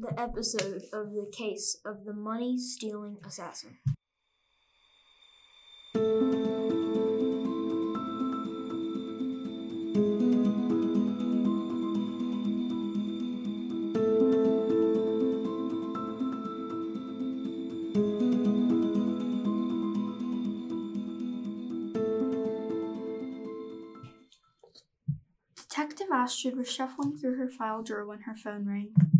the episode of the case of the money stealing assassin. Detective Astrid was shuffling through her file drawer when her phone rang.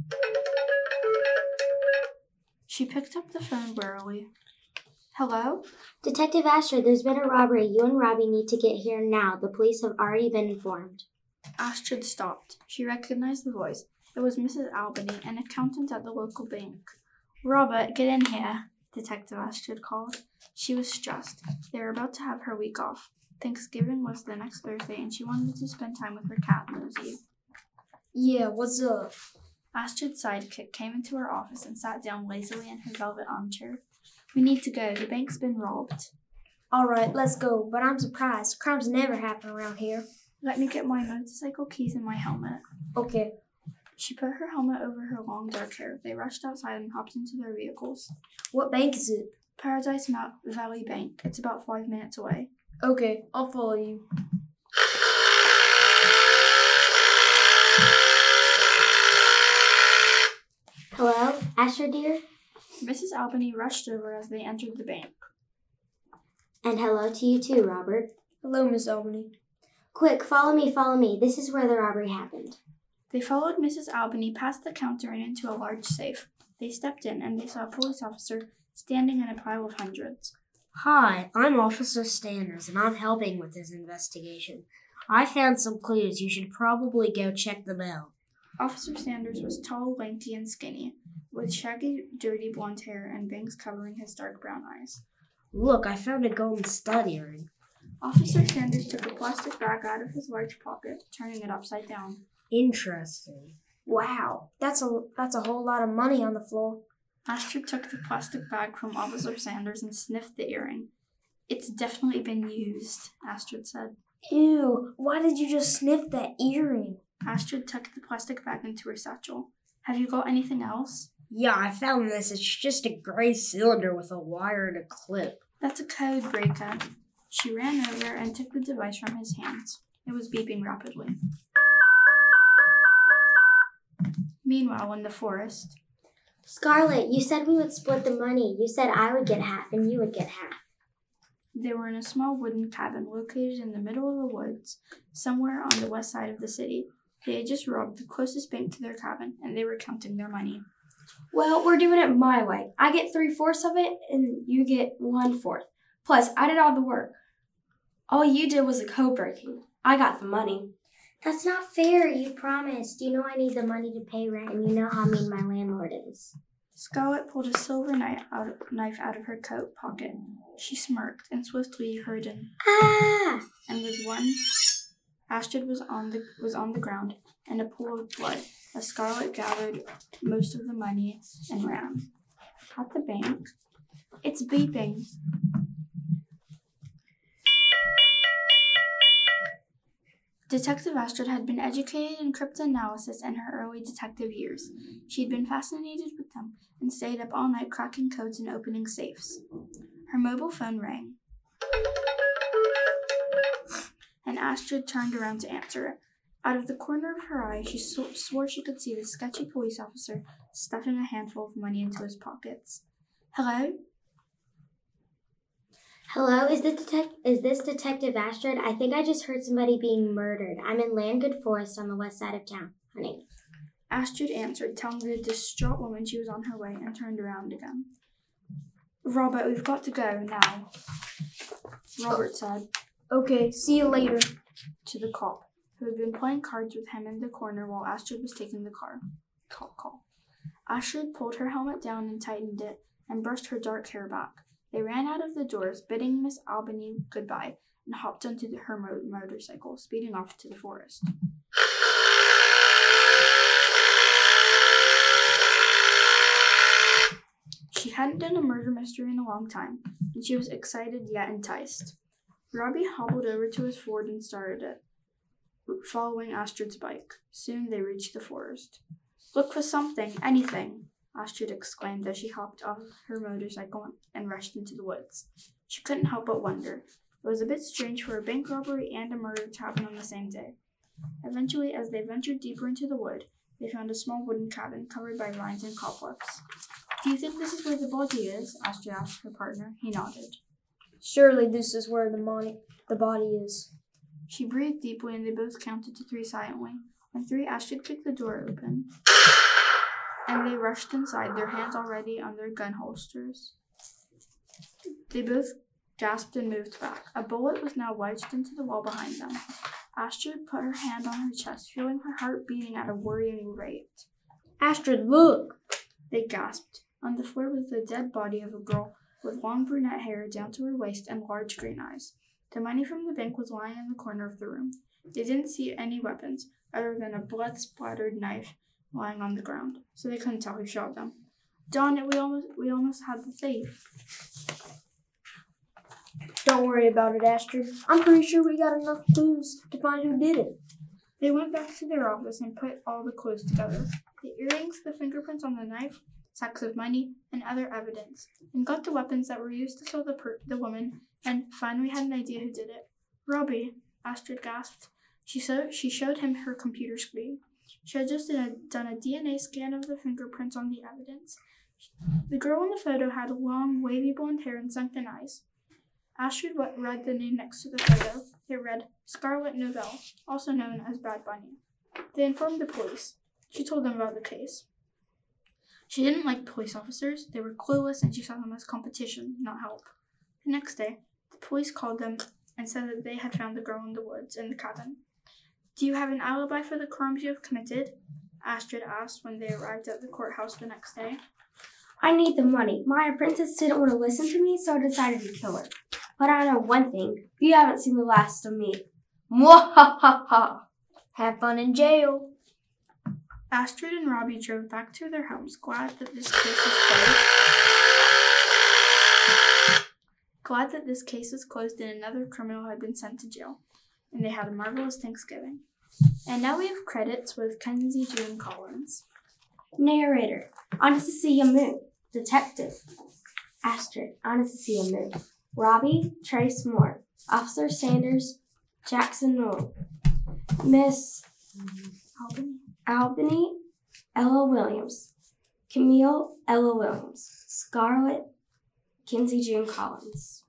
She picked up the phone warily. Hello? Detective Astrid, there's been a robbery. You and Robbie need to get here now. The police have already been informed. Astrid stopped. She recognized the voice. It was Mrs. Albany, an accountant at the local bank. Robert, get in here, Detective Astrid called. She was stressed. They were about to have her week off. Thanksgiving was the next Thursday, and she wanted to spend time with her cat, Nosy. Yeah, what's up? Astrid's sidekick came into her office and sat down lazily in her velvet armchair. We need to go. The bank's been robbed. All right, let's go. But I'm surprised. Crimes never happen around here. Let me get my motorcycle keys and my helmet. Okay. She put her helmet over her long dark hair. They rushed outside and hopped into their vehicles. What bank is it? Paradise Mount Valley Bank. It's about five minutes away. Okay, I'll follow you. Hello? Astrid, dear? Mrs. Albany rushed over as they entered the bank. And hello to you too, Robert. Hello, Miss Albany. Quick, follow me, follow me. This is where the robbery happened. They followed Mrs. Albany past the counter and into a large safe. They stepped in and they saw a police officer standing in a pile of hundreds. Hi, I'm Officer Standers, and I'm helping with this investigation. I found some clues. You should probably go check them out. Officer Sanders was tall, lanky, and skinny, with shaggy, dirty blonde hair and bangs covering his dark brown eyes. Look, I found a golden stud earring. Officer Sanders took a plastic bag out of his large pocket, turning it upside down. Interesting. Wow, that's a that's a whole lot of money on the floor. Astrid took the plastic bag from Officer Sanders and sniffed the earring. It's definitely been used, Astrid said. Ew, why did you just sniff that earring? Astrid tucked the plastic bag into her satchel. Have you got anything else? Yeah, I found this. It's just a gray cylinder with a wire and a clip. That's a code breaker. She ran over and took the device from his hands. It was beeping rapidly. Meanwhile, in the forest, Scarlet, you said we would split the money. You said I would get half and you would get half. they were in a small wooden cabin located in the middle of the woods, somewhere on the west side of the city. They had just robbed the closest bank to their cabin, and they were counting their money. Well, we're doing it my way. I get three fourths of it, and you get one fourth. Plus, I did all the work. All you did was the code breaking. I got the money. That's not fair. You promised. You know I need the money to pay rent and you know how mean my landlord is. Scarlet pulled a silver knife out, knife out of her coat pocket. She smirked and swiftly heard an Ah! and with one Astrid was on the was on the ground in a pool of blood A Scarlet gathered most of the money and ran. At the bank, it's beeping. Detective Astrid had been educated in cryptanalysis in her early detective years. She had been fascinated with them and stayed up all night cracking codes and opening safes. Her mobile phone rang, and Astrid turned around to answer it. Out of the corner of her eye, she sw- swore she could see the sketchy police officer stuffing a handful of money into his pockets. Hello? Hello, is this detec- is this Detective Astrid? I think I just heard somebody being murdered. I'm in Landgood Forest on the west side of town, honey. Astrid answered, telling the distraught woman she was on her way, and turned around again. Robert, we've got to go now, Robert said Okay, see you later. to the cop, who had been playing cards with him in the corner while Astrid was taking the car call call. Astrid pulled her helmet down and tightened it, and brushed her dark hair back. They ran out of the doors, bidding Miss Albany goodbye, and hopped onto the, her mo- motorcycle, speeding off to the forest. She hadn't done a murder mystery in a long time, and she was excited yet enticed. Robbie hobbled over to his Ford and started it, following Astrid's bike. Soon they reached the forest. Look for something, anything, Astrid exclaimed as she hopped off her motorcycle and rushed into the woods. She couldn't help but wonder. It was a bit strange for a bank robbery and a murder to happen on the same day. Eventually, as they ventured deeper into the wood, they found a small wooden cabin covered by vines and cobwebs. Do you think this is where the body is? Astrid asked her partner. He nodded. Surely this is where the money, the body is. She breathed deeply and they both counted to three silently. On three, Astrid kicked the door open and they rushed inside, their hands already on their gun holsters. They both gasped and moved back. A bullet was now wedged into the wall behind them. Astrid put her hand on her chest, feeling her heart beating at a worrying rate. Astrid, look! They gasped. On the floor was the dead body of a girl with long brunette hair down to her waist and large green eyes. The money from the bank was lying in the corner of the room. They didn't see any weapons other than a blood splattered knife lying on the ground, so they couldn't tell who shot them. Darn it, we almost we almost had the thief. Don't worry about it, Astrid. I'm pretty sure we got enough clues to find who did it. They went back to their office and put all the clues together. The earrings, the fingerprints on the knife, sacks of money, and other evidence, and got the weapons that were used to kill the per- the woman, and finally had an idea who did it. Robbie, Astrid gasped. She, so- she showed him her computer screen. She had just done a, done a DNA scan of the fingerprints on the evidence. The girl in the photo had long, wavy blonde hair and sunken eyes. Astrid read the name next to the photo. It read Scarlet Novell, also known as Bad Bunny. They informed the police. She told them about the case. She didn't like police officers. They were clueless and she saw them as competition, not help. The next day, the police called them and said that they had found the girl in the woods in the cabin. Do you have an alibi for the crimes you have committed? Astrid asked when they arrived at the courthouse the next day. I need the money. My apprentice didn't want to listen to me, so I decided to kill her. But I know one thing. You haven't seen the last of me. Mwahaha! Have fun in jail. Astrid and Robbie drove back to their homes, glad that this case was closed. Glad that this case was closed and another criminal had been sent to jail. And they had a marvelous Thanksgiving. And now we have credits with Kensey June Collins. Narrator. Anastasia Moon. Detective. Astrid. Anastasia Moon. Robbie. Tres Moore. Officer Sanders. Jackson Knoll. Miss Albany? Albany. Ella Williams. Camille. Ella Williams. Scarlett. Kensey June Collins.